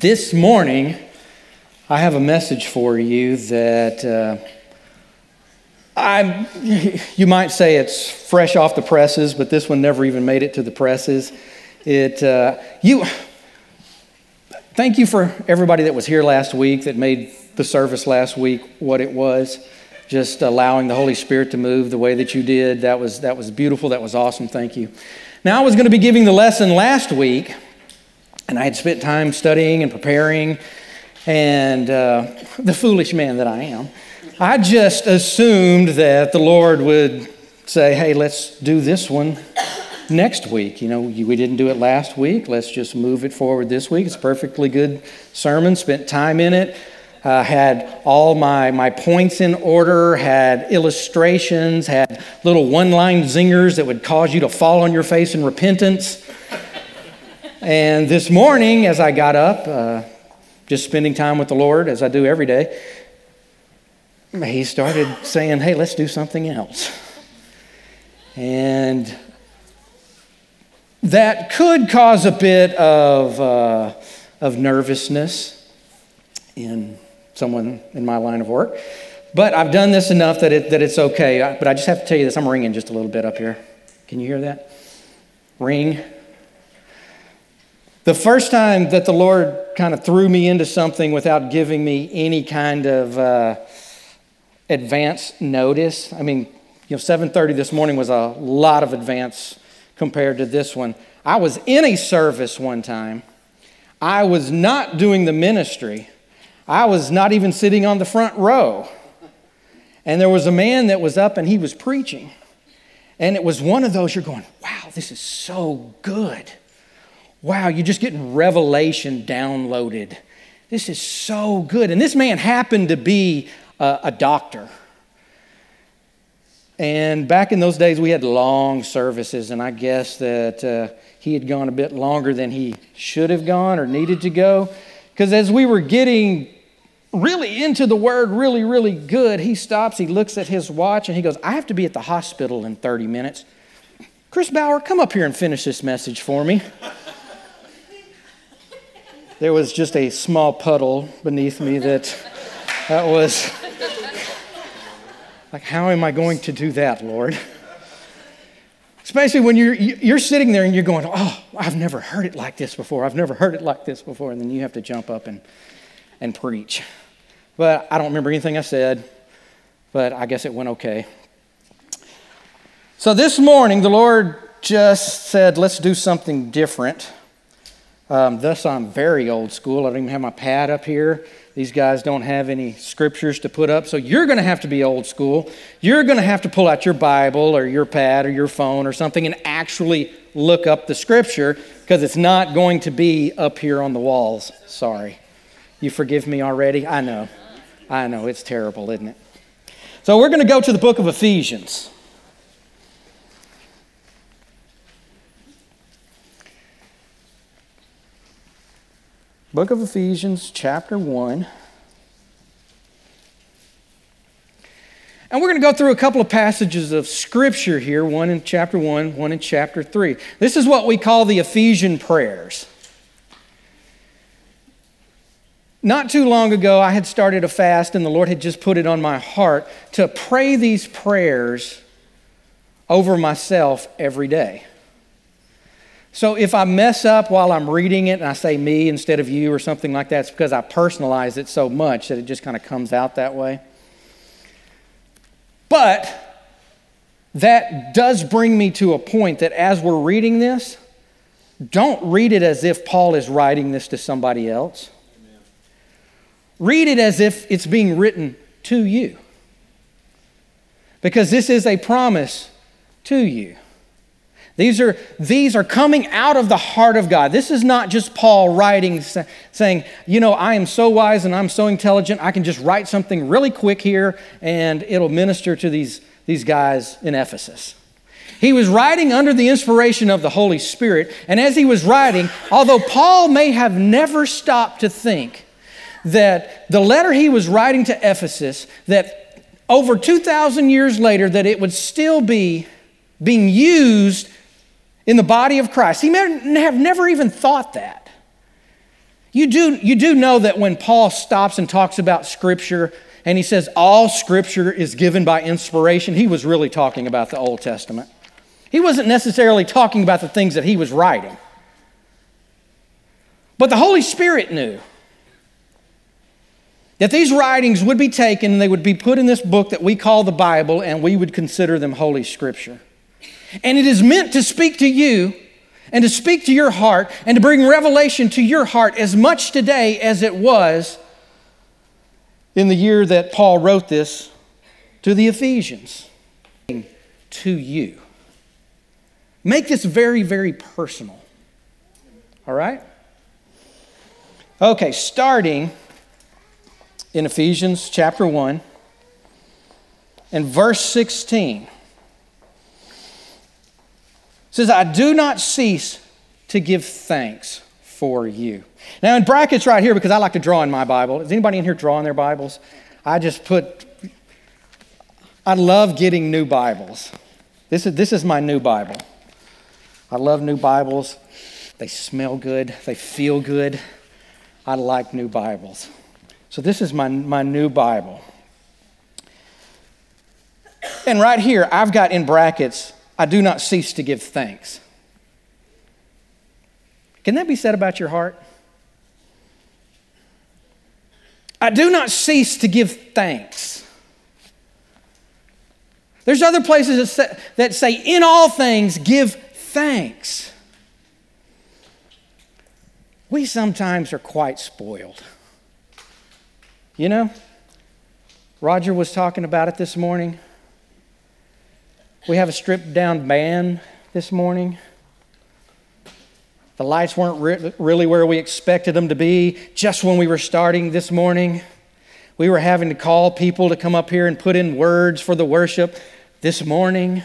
This morning, I have a message for you that uh, I, you might say it's fresh off the presses, but this one never even made it to the presses. It, uh, you, thank you for everybody that was here last week that made the service last week what it was. Just allowing the Holy Spirit to move the way that you did. That was, that was beautiful. That was awesome. Thank you. Now, I was going to be giving the lesson last week and I had spent time studying and preparing, and uh, the foolish man that I am, I just assumed that the Lord would say, hey, let's do this one next week. You know, we didn't do it last week. Let's just move it forward this week. It's a perfectly good sermon, spent time in it. Uh, had all my, my points in order, had illustrations, had little one line zingers that would cause you to fall on your face in repentance. And this morning, as I got up, uh, just spending time with the Lord, as I do every day, he started saying, Hey, let's do something else. And that could cause a bit of, uh, of nervousness in someone in my line of work. But I've done this enough that, it, that it's okay. But I just have to tell you this I'm ringing just a little bit up here. Can you hear that? Ring. The first time that the Lord kind of threw me into something without giving me any kind of uh, advance notice, I mean, you know, 7:30 this morning was a lot of advance compared to this one. I was in a service one time. I was not doing the ministry. I was not even sitting on the front row. And there was a man that was up and he was preaching. And it was one of those you're going, wow, this is so good wow, you're just getting revelation downloaded. This is so good. And this man happened to be a, a doctor. And back in those days, we had long services, and I guess that uh, he had gone a bit longer than he should have gone or needed to go. Because as we were getting really into the word, really, really good, he stops, he looks at his watch, and he goes, I have to be at the hospital in 30 minutes. Chris Bauer, come up here and finish this message for me. There was just a small puddle beneath me that that was like, how am I going to do that, Lord? Especially when you're, you're sitting there and you're going, oh, I've never heard it like this before. I've never heard it like this before. And then you have to jump up and, and preach. But I don't remember anything I said, but I guess it went okay. So this morning, the Lord just said, let's do something different. Um, thus, I'm very old school. I don't even have my pad up here. These guys don't have any scriptures to put up. So you're going to have to be old school. You're going to have to pull out your Bible or your pad or your phone or something and actually look up the scripture because it's not going to be up here on the walls. Sorry. You forgive me already? I know. I know. It's terrible, isn't it? So we're going to go to the book of Ephesians. Book of Ephesians, chapter 1. And we're going to go through a couple of passages of scripture here, one in chapter 1, one in chapter 3. This is what we call the Ephesian prayers. Not too long ago, I had started a fast, and the Lord had just put it on my heart to pray these prayers over myself every day. So if I mess up while I'm reading it and I say me instead of you or something like that, it's because I personalize it so much that it just kind of comes out that way. But that does bring me to a point that as we're reading this, don't read it as if Paul is writing this to somebody else. Amen. Read it as if it's being written to you. Because this is a promise to you. These are, these are coming out of the heart of God. This is not just Paul writing, saying, you know, I am so wise and I'm so intelligent, I can just write something really quick here and it'll minister to these, these guys in Ephesus. He was writing under the inspiration of the Holy Spirit, and as he was writing, although Paul may have never stopped to think that the letter he was writing to Ephesus, that over 2,000 years later, that it would still be being used in the body of Christ. He may have never even thought that. You do, you do know that when Paul stops and talks about Scripture and he says all Scripture is given by inspiration, he was really talking about the Old Testament. He wasn't necessarily talking about the things that he was writing. But the Holy Spirit knew that these writings would be taken and they would be put in this book that we call the Bible and we would consider them Holy Scripture. And it is meant to speak to you and to speak to your heart and to bring revelation to your heart as much today as it was in the year that Paul wrote this to the Ephesians. To you. Make this very, very personal. All right? Okay, starting in Ephesians chapter 1 and verse 16 says, I do not cease to give thanks for you. Now, in brackets right here, because I like to draw in my Bible. Is anybody in here drawing their Bibles? I just put, I love getting new Bibles. This is, this is my new Bible. I love new Bibles. They smell good, they feel good. I like new Bibles. So, this is my, my new Bible. And right here, I've got in brackets, I do not cease to give thanks. Can that be said about your heart? I do not cease to give thanks. There's other places that say, that say, in all things, give thanks. We sometimes are quite spoiled. You know, Roger was talking about it this morning. We have a stripped down band this morning. The lights weren't re- really where we expected them to be just when we were starting this morning. We were having to call people to come up here and put in words for the worship this morning.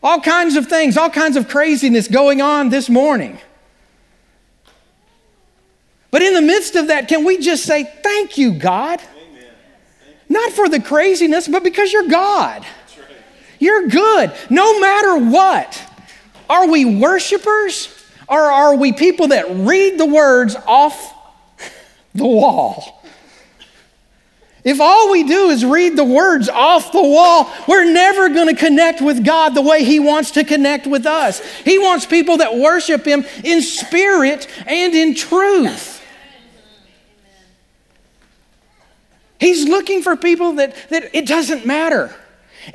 All kinds of things, all kinds of craziness going on this morning. But in the midst of that, can we just say, Thank you, God? Amen. Not for the craziness, but because you're God. You're good, no matter what. Are we worshipers or are we people that read the words off the wall? If all we do is read the words off the wall, we're never going to connect with God the way He wants to connect with us. He wants people that worship Him in spirit and in truth. He's looking for people that, that it doesn't matter.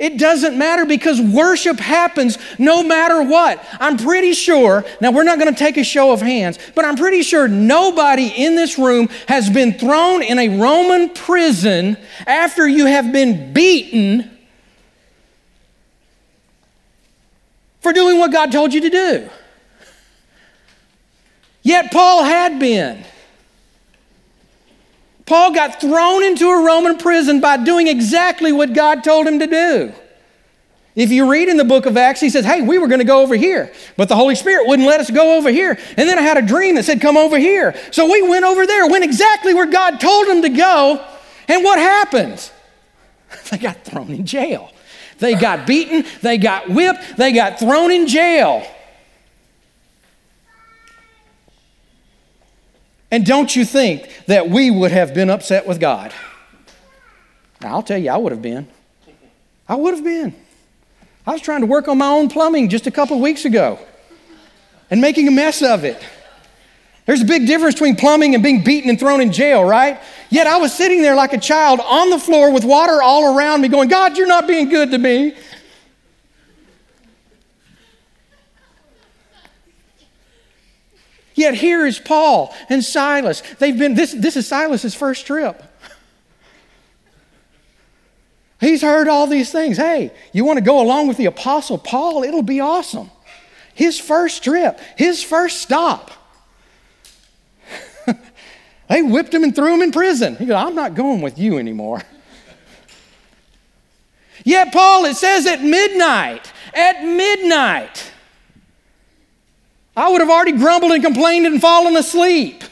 It doesn't matter because worship happens no matter what. I'm pretty sure, now we're not going to take a show of hands, but I'm pretty sure nobody in this room has been thrown in a Roman prison after you have been beaten for doing what God told you to do. Yet Paul had been. Paul got thrown into a Roman prison by doing exactly what God told him to do. If you read in the book of Acts, he says, Hey, we were going to go over here, but the Holy Spirit wouldn't let us go over here. And then I had a dream that said, Come over here. So we went over there, went exactly where God told him to go. And what happens? They got thrown in jail. They got beaten, they got whipped, they got thrown in jail. And don't you think that we would have been upset with God? Now, I'll tell you, I would have been. I would have been. I was trying to work on my own plumbing just a couple weeks ago and making a mess of it. There's a big difference between plumbing and being beaten and thrown in jail, right? Yet I was sitting there like a child on the floor with water all around me, going, God, you're not being good to me. Yet here is Paul and Silas. They've been, this, this is Silas's first trip. He's heard all these things. Hey, you want to go along with the Apostle Paul? It'll be awesome. His first trip, his first stop. they whipped him and threw him in prison. He goes, I'm not going with you anymore. Yet, Paul, it says at midnight, at midnight, I would have already grumbled and complained and fallen asleep.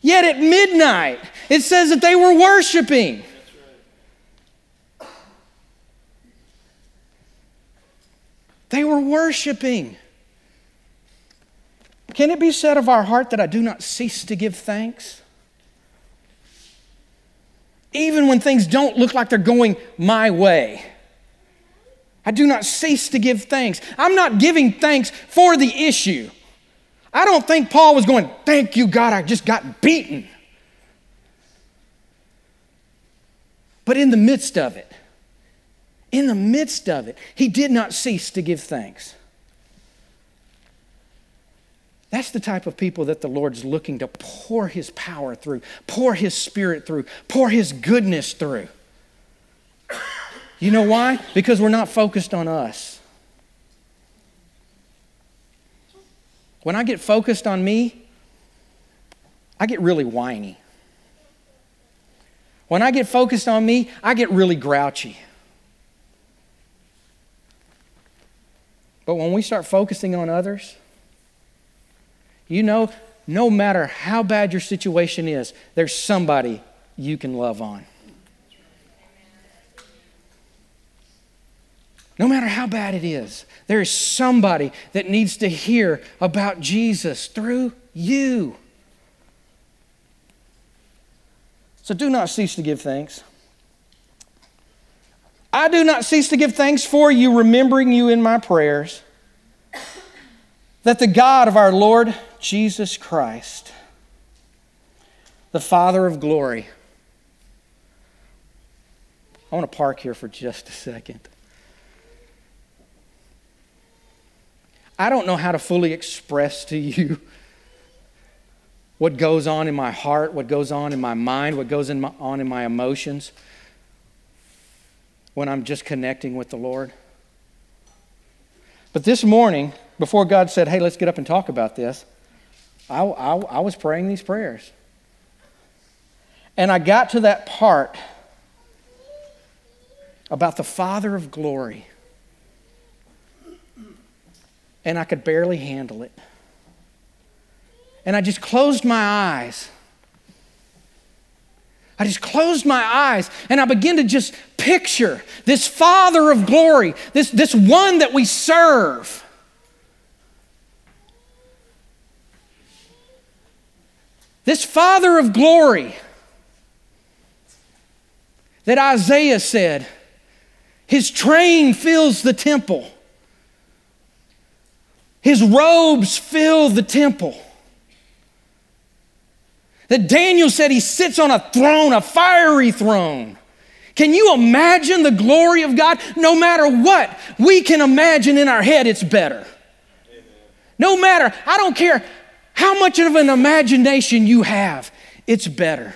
Yet at midnight, it says that they were worshiping. They were worshiping. Can it be said of our heart that I do not cease to give thanks? Even when things don't look like they're going my way. I do not cease to give thanks. I'm not giving thanks for the issue. I don't think Paul was going, Thank you, God, I just got beaten. But in the midst of it, in the midst of it, he did not cease to give thanks. That's the type of people that the Lord's looking to pour His power through, pour His Spirit through, pour His goodness through. You know why? Because we're not focused on us. When I get focused on me, I get really whiny. When I get focused on me, I get really grouchy. But when we start focusing on others, you know, no matter how bad your situation is, there's somebody you can love on. No matter how bad it is, there is somebody that needs to hear about Jesus through you. So do not cease to give thanks. I do not cease to give thanks for you, remembering you in my prayers, that the God of our Lord Jesus Christ, the Father of glory, I want to park here for just a second. I don't know how to fully express to you what goes on in my heart, what goes on in my mind, what goes in my, on in my emotions when I'm just connecting with the Lord. But this morning, before God said, hey, let's get up and talk about this, I, I, I was praying these prayers. And I got to that part about the Father of glory. And I could barely handle it and I just closed my eyes. I just closed my eyes and I began to just picture this Father of glory, this, this one that we serve. This Father of glory that Isaiah said, his train fills the temple, his robes fill the temple that Daniel said he sits on a throne, a fiery throne. Can you imagine the glory of God? No matter what we can imagine in our head, it's better. Amen. No matter, I don't care how much of an imagination you have, it's better.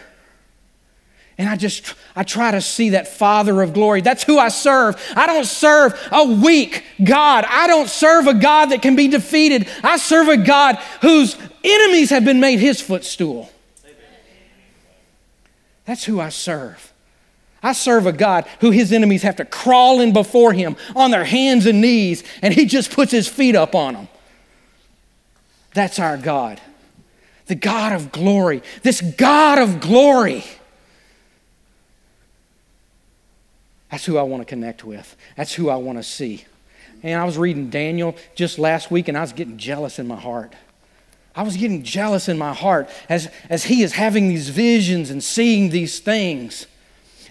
And I just, I try to see that Father of glory. That's who I serve. I don't serve a weak God. I don't serve a God that can be defeated. I serve a God whose enemies have been made his footstool. That's who I serve. I serve a God who his enemies have to crawl in before him on their hands and knees, and he just puts his feet up on them. That's our God. The God of glory. This God of glory. That's who I want to connect with. That's who I want to see. And I was reading Daniel just last week, and I was getting jealous in my heart. I was getting jealous in my heart as, as he is having these visions and seeing these things.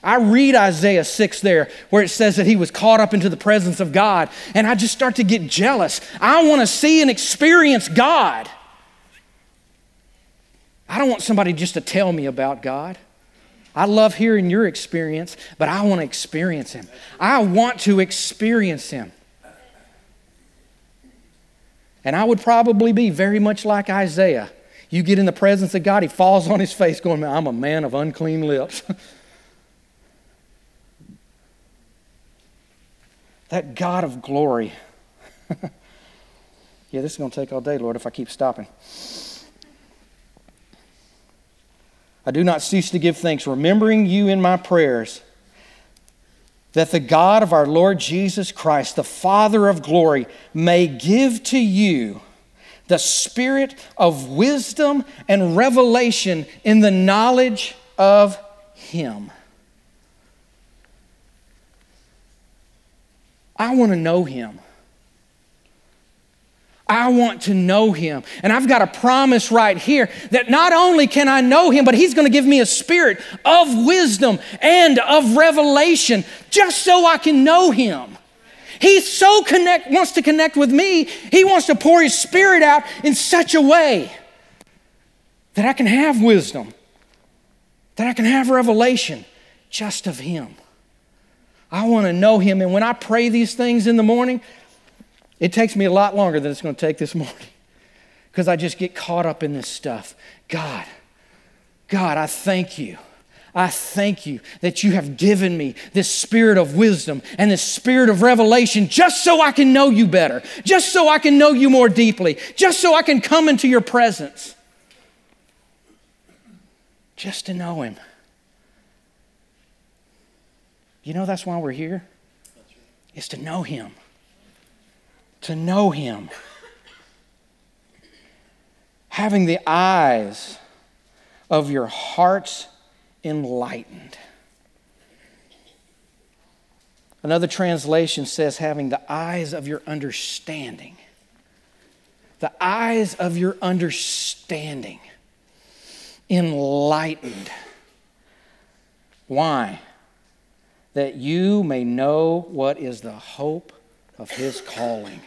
I read Isaiah 6 there, where it says that he was caught up into the presence of God, and I just start to get jealous. I want to see and experience God. I don't want somebody just to tell me about God. I love hearing your experience, but I want to experience Him. I want to experience Him. And I would probably be very much like Isaiah. You get in the presence of God, he falls on his face, going, I'm a man of unclean lips. that God of glory. yeah, this is going to take all day, Lord, if I keep stopping. I do not cease to give thanks, remembering you in my prayers that the God of our Lord Jesus Christ, the Father of glory, may give to you the spirit of wisdom and revelation in the knowledge of Him. I want to know Him. I want to know him. And I've got a promise right here that not only can I know him, but he's going to give me a spirit of wisdom and of revelation just so I can know him. He so connect, wants to connect with me. He wants to pour his spirit out in such a way that I can have wisdom, that I can have revelation just of him. I want to know him. And when I pray these things in the morning, it takes me a lot longer than it's going to take this morning because I just get caught up in this stuff. God, God, I thank you. I thank you that you have given me this spirit of wisdom and this spirit of revelation just so I can know you better, just so I can know you more deeply, just so I can come into your presence, just to know him. You know that's why we're here? Is to know him. To know him. Having the eyes of your hearts enlightened. Another translation says, having the eyes of your understanding. The eyes of your understanding enlightened. Why? That you may know what is the hope of his calling.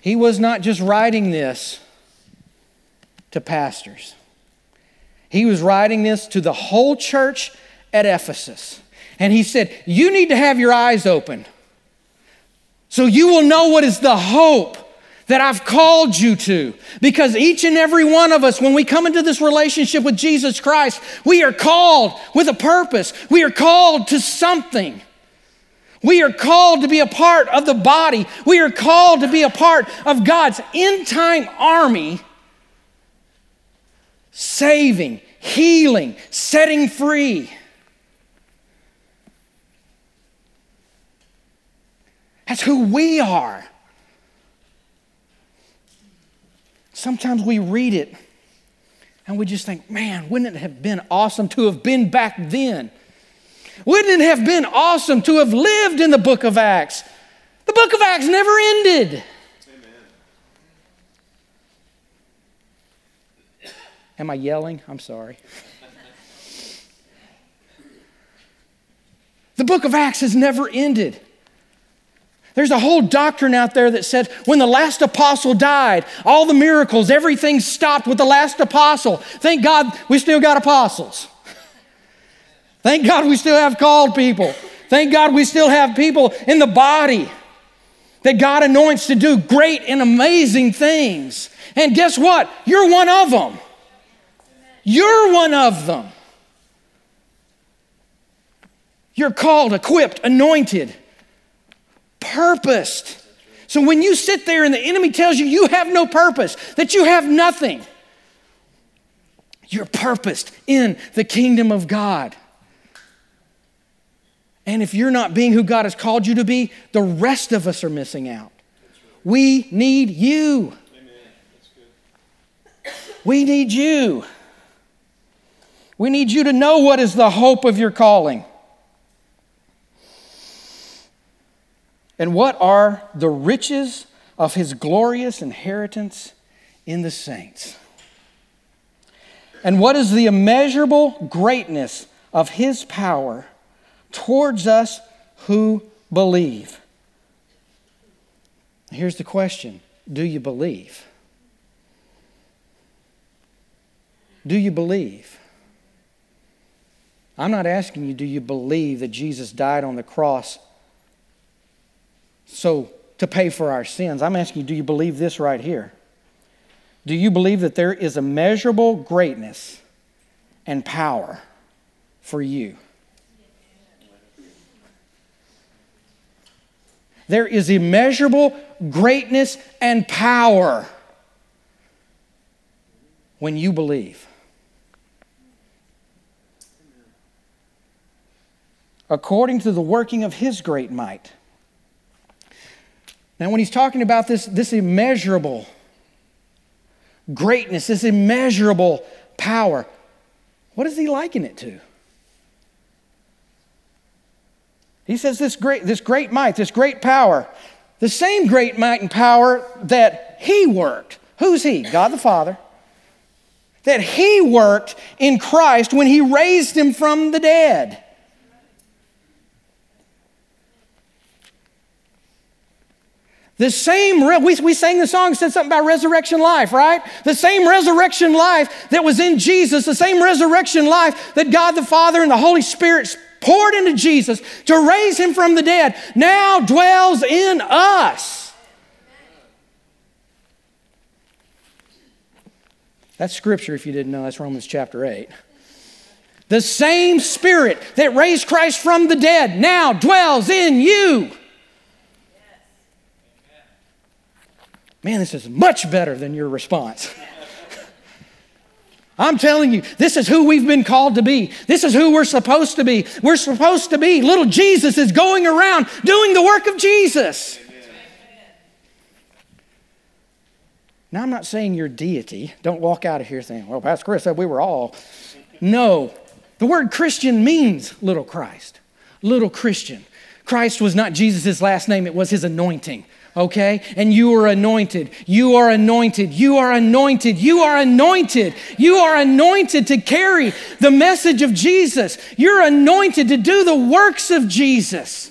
He was not just writing this to pastors. He was writing this to the whole church at Ephesus. And he said, You need to have your eyes open so you will know what is the hope that I've called you to. Because each and every one of us, when we come into this relationship with Jesus Christ, we are called with a purpose, we are called to something. We are called to be a part of the body. We are called to be a part of God's end time army saving, healing, setting free. That's who we are. Sometimes we read it and we just think, man, wouldn't it have been awesome to have been back then? Wouldn't it have been awesome to have lived in the book of Acts? The book of Acts never ended. Am I yelling? I'm sorry. the book of Acts has never ended. There's a whole doctrine out there that said when the last apostle died, all the miracles, everything stopped with the last apostle. Thank God we still got apostles. Thank God we still have called people. Thank God we still have people in the body that God anoints to do great and amazing things. And guess what? You're one of them. You're one of them. You're called, equipped, anointed, purposed. So when you sit there and the enemy tells you you have no purpose, that you have nothing, you're purposed in the kingdom of God. And if you're not being who God has called you to be, the rest of us are missing out. We need you. We need you. We need you to know what is the hope of your calling. And what are the riches of his glorious inheritance in the saints? And what is the immeasurable greatness of his power towards us who believe? Here's the question Do you believe? Do you believe? I'm not asking you, do you believe that Jesus died on the cross so to pay for our sins? I'm asking you, do you believe this right here? Do you believe that there is immeasurable greatness and power for you? There is immeasurable greatness and power when you believe. according to the working of his great might. Now, when he's talking about this, this immeasurable greatness, this immeasurable power, what does he liken it to? He says this great, this great might, this great power. the same great might and power that He worked. Who's He? God the Father. That He worked in Christ when He raised Him from the dead. The same, we, we sang the song, said something about resurrection life, right? The same resurrection life that was in Jesus, the same resurrection life that God the Father and the Holy Spirit poured into Jesus to raise him from the dead, now dwells in us. That's scripture if you didn't know. That's Romans chapter 8. The same Spirit that raised Christ from the dead now dwells in you. Man, this is much better than your response. I'm telling you, this is who we've been called to be. This is who we're supposed to be. We're supposed to be. Little Jesus is going around doing the work of Jesus. Now, I'm not saying you're deity. Don't walk out of here saying, well, Pastor Chris said we were all. No. The word Christian means little Christ, little Christian. Christ was not Jesus' last name, it was his anointing okay? And you are anointed. You are anointed. You are anointed. You are anointed. You are anointed to carry the message of Jesus. You're anointed to do the works of Jesus.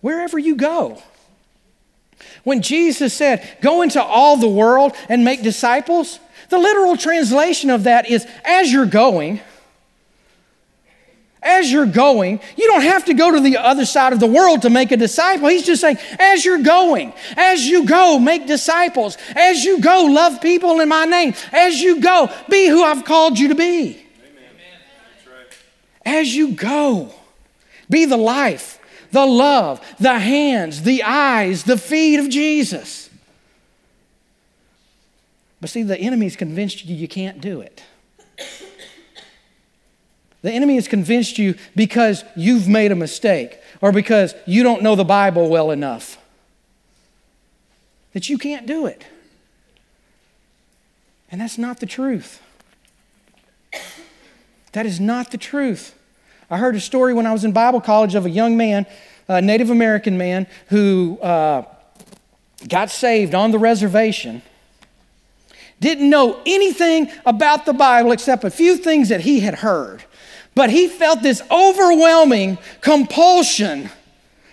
Wherever you go. When Jesus said, Go into all the world and make disciples, the literal translation of that is, As you're going, as you're going, you don't have to go to the other side of the world to make a disciple. He's just saying, as you're going, as you go, make disciples. As you go, love people in my name. As you go, be who I've called you to be. As you go, be the life, the love, the hands, the eyes, the feet of Jesus. But see, the enemy's convinced you you can't do it. The enemy has convinced you because you've made a mistake or because you don't know the Bible well enough that you can't do it. And that's not the truth. That is not the truth. I heard a story when I was in Bible college of a young man, a Native American man, who uh, got saved on the reservation, didn't know anything about the Bible except a few things that he had heard. But he felt this overwhelming compulsion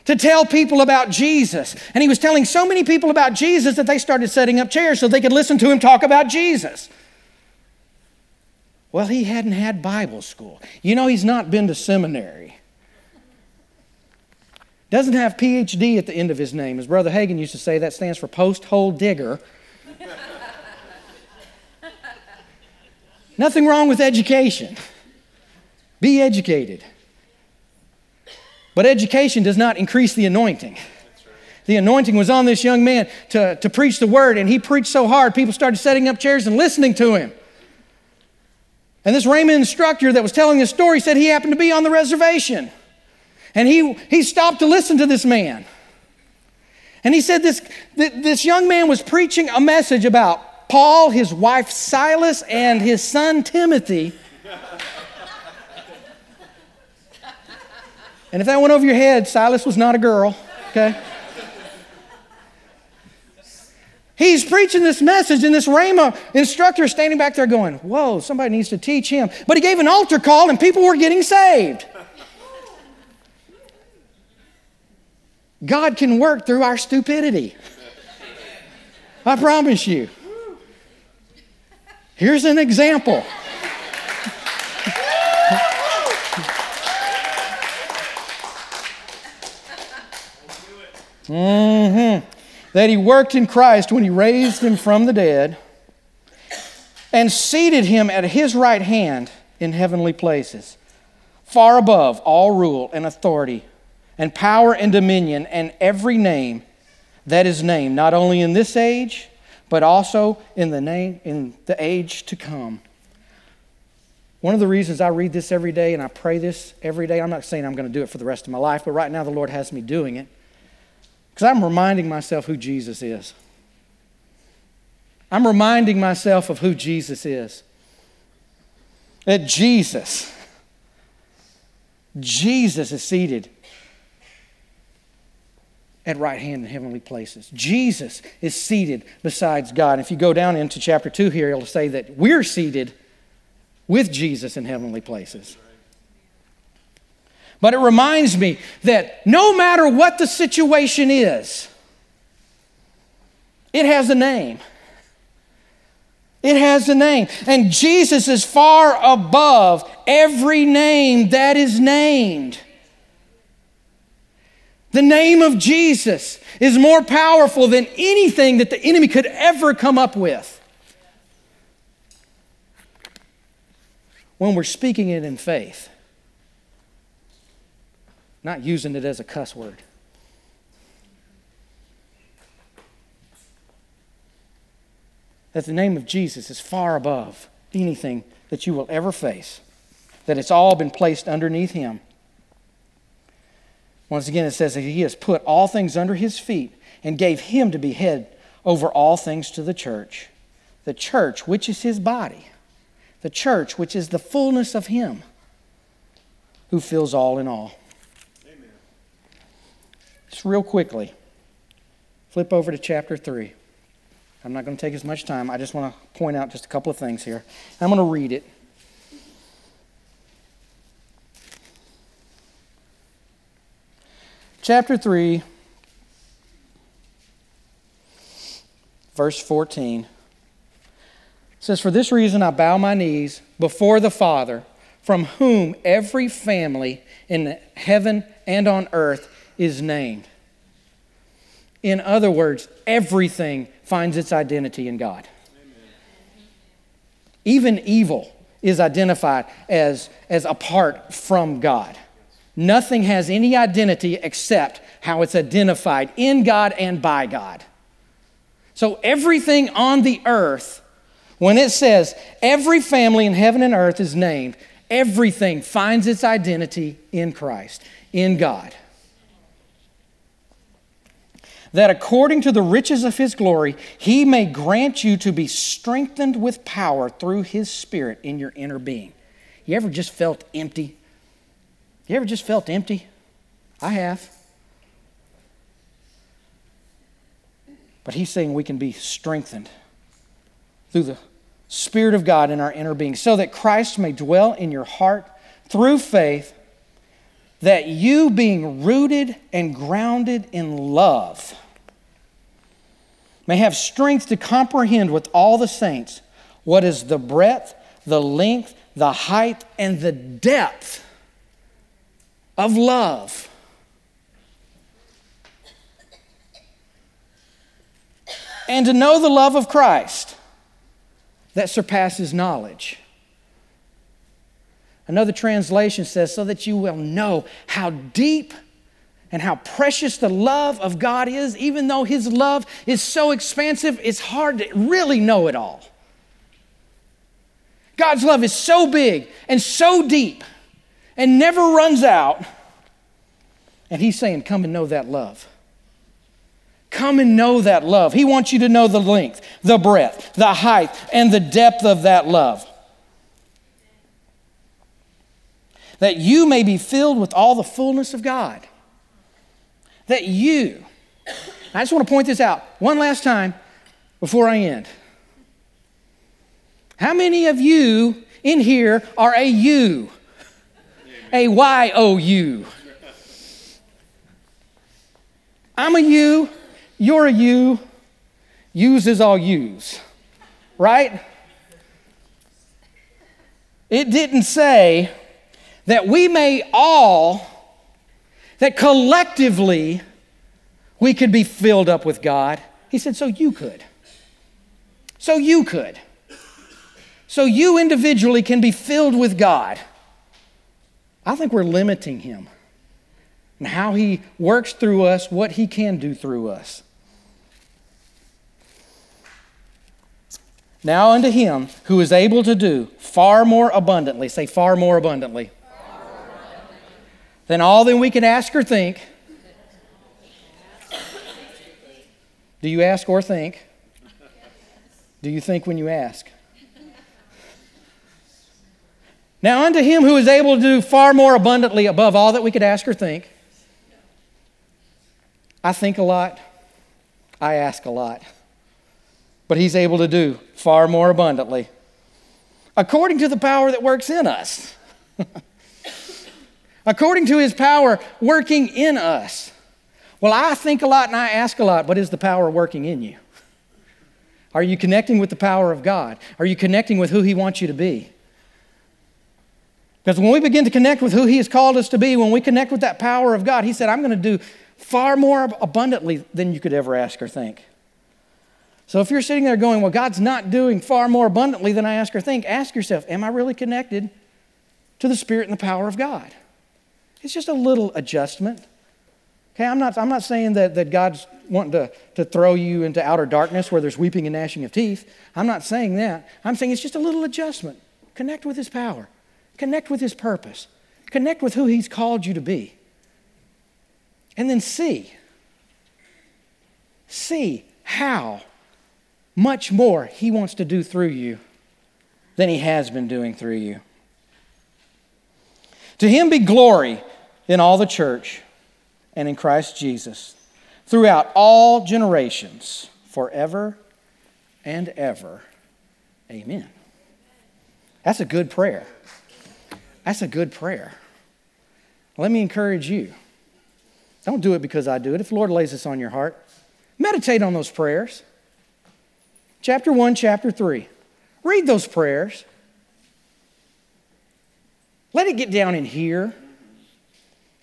to tell people about Jesus. And he was telling so many people about Jesus that they started setting up chairs so they could listen to him talk about Jesus. Well, he hadn't had Bible school. You know, he's not been to seminary. Doesn't have PhD at the end of his name. As Brother Hagin used to say, that stands for post hole digger. Nothing wrong with education. Be educated. But education does not increase the anointing. The anointing was on this young man to, to preach the word, and he preached so hard, people started setting up chairs and listening to him. And this Rhema instructor that was telling this story said he happened to be on the reservation. And he, he stopped to listen to this man. And he said this, this young man was preaching a message about Paul, his wife Silas, and his son Timothy And if that went over your head, Silas was not a girl, okay? He's preaching this message, and this Rhema instructor is standing back there going, Whoa, somebody needs to teach him. But he gave an altar call, and people were getting saved. God can work through our stupidity. I promise you. Here's an example. Mm-hmm. That he worked in Christ when he raised him from the dead and seated him at his right hand in heavenly places, far above all rule and authority and power and dominion and every name that is named, not only in this age, but also in the name in the age to come. One of the reasons I read this every day and I pray this every day, I'm not saying I'm going to do it for the rest of my life, but right now the Lord has me doing it because I'm reminding myself who Jesus is. I'm reminding myself of who Jesus is. That Jesus, Jesus is seated at right hand in heavenly places. Jesus is seated besides God. If you go down into chapter 2 here, it'll say that we're seated with Jesus in heavenly places. But it reminds me that no matter what the situation is, it has a name. It has a name. And Jesus is far above every name that is named. The name of Jesus is more powerful than anything that the enemy could ever come up with. When we're speaking it in faith, not using it as a cuss word. That the name of Jesus is far above anything that you will ever face, that it's all been placed underneath Him. Once again, it says that he has put all things under his feet and gave him to be head over all things to the church. The church, which is his body. The church, which is the fullness of him who fills all in all. Just real quickly, flip over to chapter 3. I'm not going to take as much time. I just want to point out just a couple of things here. I'm going to read it. chapter 3, verse 14 says, For this reason I bow my knees before the Father, from whom every family in heaven and on earth is named. In other words, everything finds its identity in God. Amen. Even evil is identified as, as apart from God. Nothing has any identity except how it's identified in God and by God. So everything on the earth, when it says every family in heaven and earth is named, everything finds its identity in Christ, in God. That according to the riches of his glory, he may grant you to be strengthened with power through his spirit in your inner being. You ever just felt empty? You ever just felt empty? I have. But he's saying we can be strengthened through the Spirit of God in our inner being, so that Christ may dwell in your heart through faith, that you, being rooted and grounded in love, may have strength to comprehend with all the saints what is the breadth, the length, the height, and the depth of love. And to know the love of Christ that surpasses knowledge. Another translation says, so that you will know how deep and how precious the love of God is, even though His love is so expansive, it's hard to really know it all. God's love is so big and so deep and never runs out. And he's saying, Come and know that love. Come and know that love. He wants you to know the length, the breadth, the height, and the depth of that love. That you may be filled with all the fullness of God. That you, I just want to point this out one last time before I end. How many of you in here are a you? A Y O U. I'm a you, you're a you, use is all use, right? It didn't say that we may all, that collectively we could be filled up with God. He said, so you could. So you could. So you individually can be filled with God. I think we're limiting him and how he works through us, what he can do through us. Now unto him who is able to do far more abundantly, say far more abundantly. Than all that we can ask or think. Do you ask or think? Do you think when you ask? Now, unto him who is able to do far more abundantly above all that we could ask or think, I think a lot, I ask a lot, but He's able to do far more abundantly according to the power that works in us. according to His power working in us. Well, I think a lot and I ask a lot, but is the power working in you? Are you connecting with the power of God? Are you connecting with who He wants you to be? Because when we begin to connect with who He has called us to be, when we connect with that power of God, He said, I'm going to do far more abundantly than you could ever ask or think. So if you're sitting there going, Well, God's not doing far more abundantly than I ask or think, ask yourself, Am I really connected to the Spirit and the power of God? It's just a little adjustment. Okay, I'm not, I'm not saying that, that God's wanting to, to throw you into outer darkness where there's weeping and gnashing of teeth. I'm not saying that. I'm saying it's just a little adjustment. Connect with His power, connect with His purpose, connect with who He's called you to be. And then see. See how much more He wants to do through you than He has been doing through you. To Him be glory in all the church and in Christ Jesus throughout all generations, forever and ever. Amen. That's a good prayer. That's a good prayer. Let me encourage you. Don't do it because I do it. If the Lord lays this on your heart, meditate on those prayers. Chapter 1, chapter 3. Read those prayers. Let it get down in here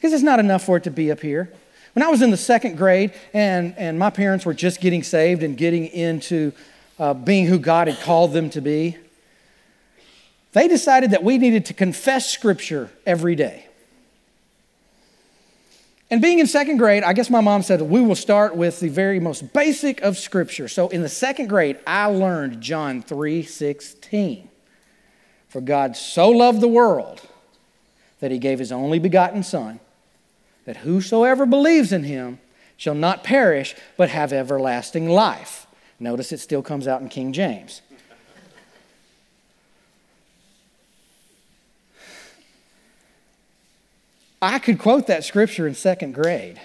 because it's not enough for it to be up here. When I was in the second grade and, and my parents were just getting saved and getting into uh, being who God had called them to be, they decided that we needed to confess Scripture every day. And being in second grade, I guess my mom said we will start with the very most basic of scripture. So in the second grade, I learned John 3:16. For God so loved the world that he gave his only begotten son that whosoever believes in him shall not perish but have everlasting life. Notice it still comes out in King James. I could quote that scripture in second grade.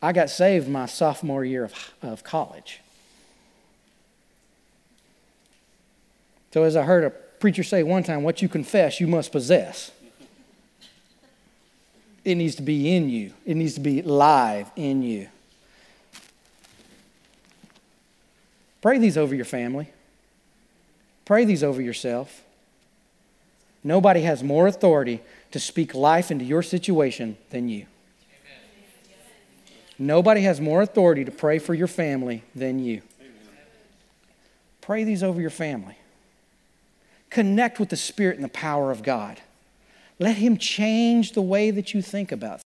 I got saved my sophomore year of, of college. So, as I heard a preacher say one time, what you confess, you must possess. It needs to be in you, it needs to be live in you. Pray these over your family, pray these over yourself. Nobody has more authority to speak life into your situation than you. Nobody has more authority to pray for your family than you. Pray these over your family. Connect with the Spirit and the power of God. Let Him change the way that you think about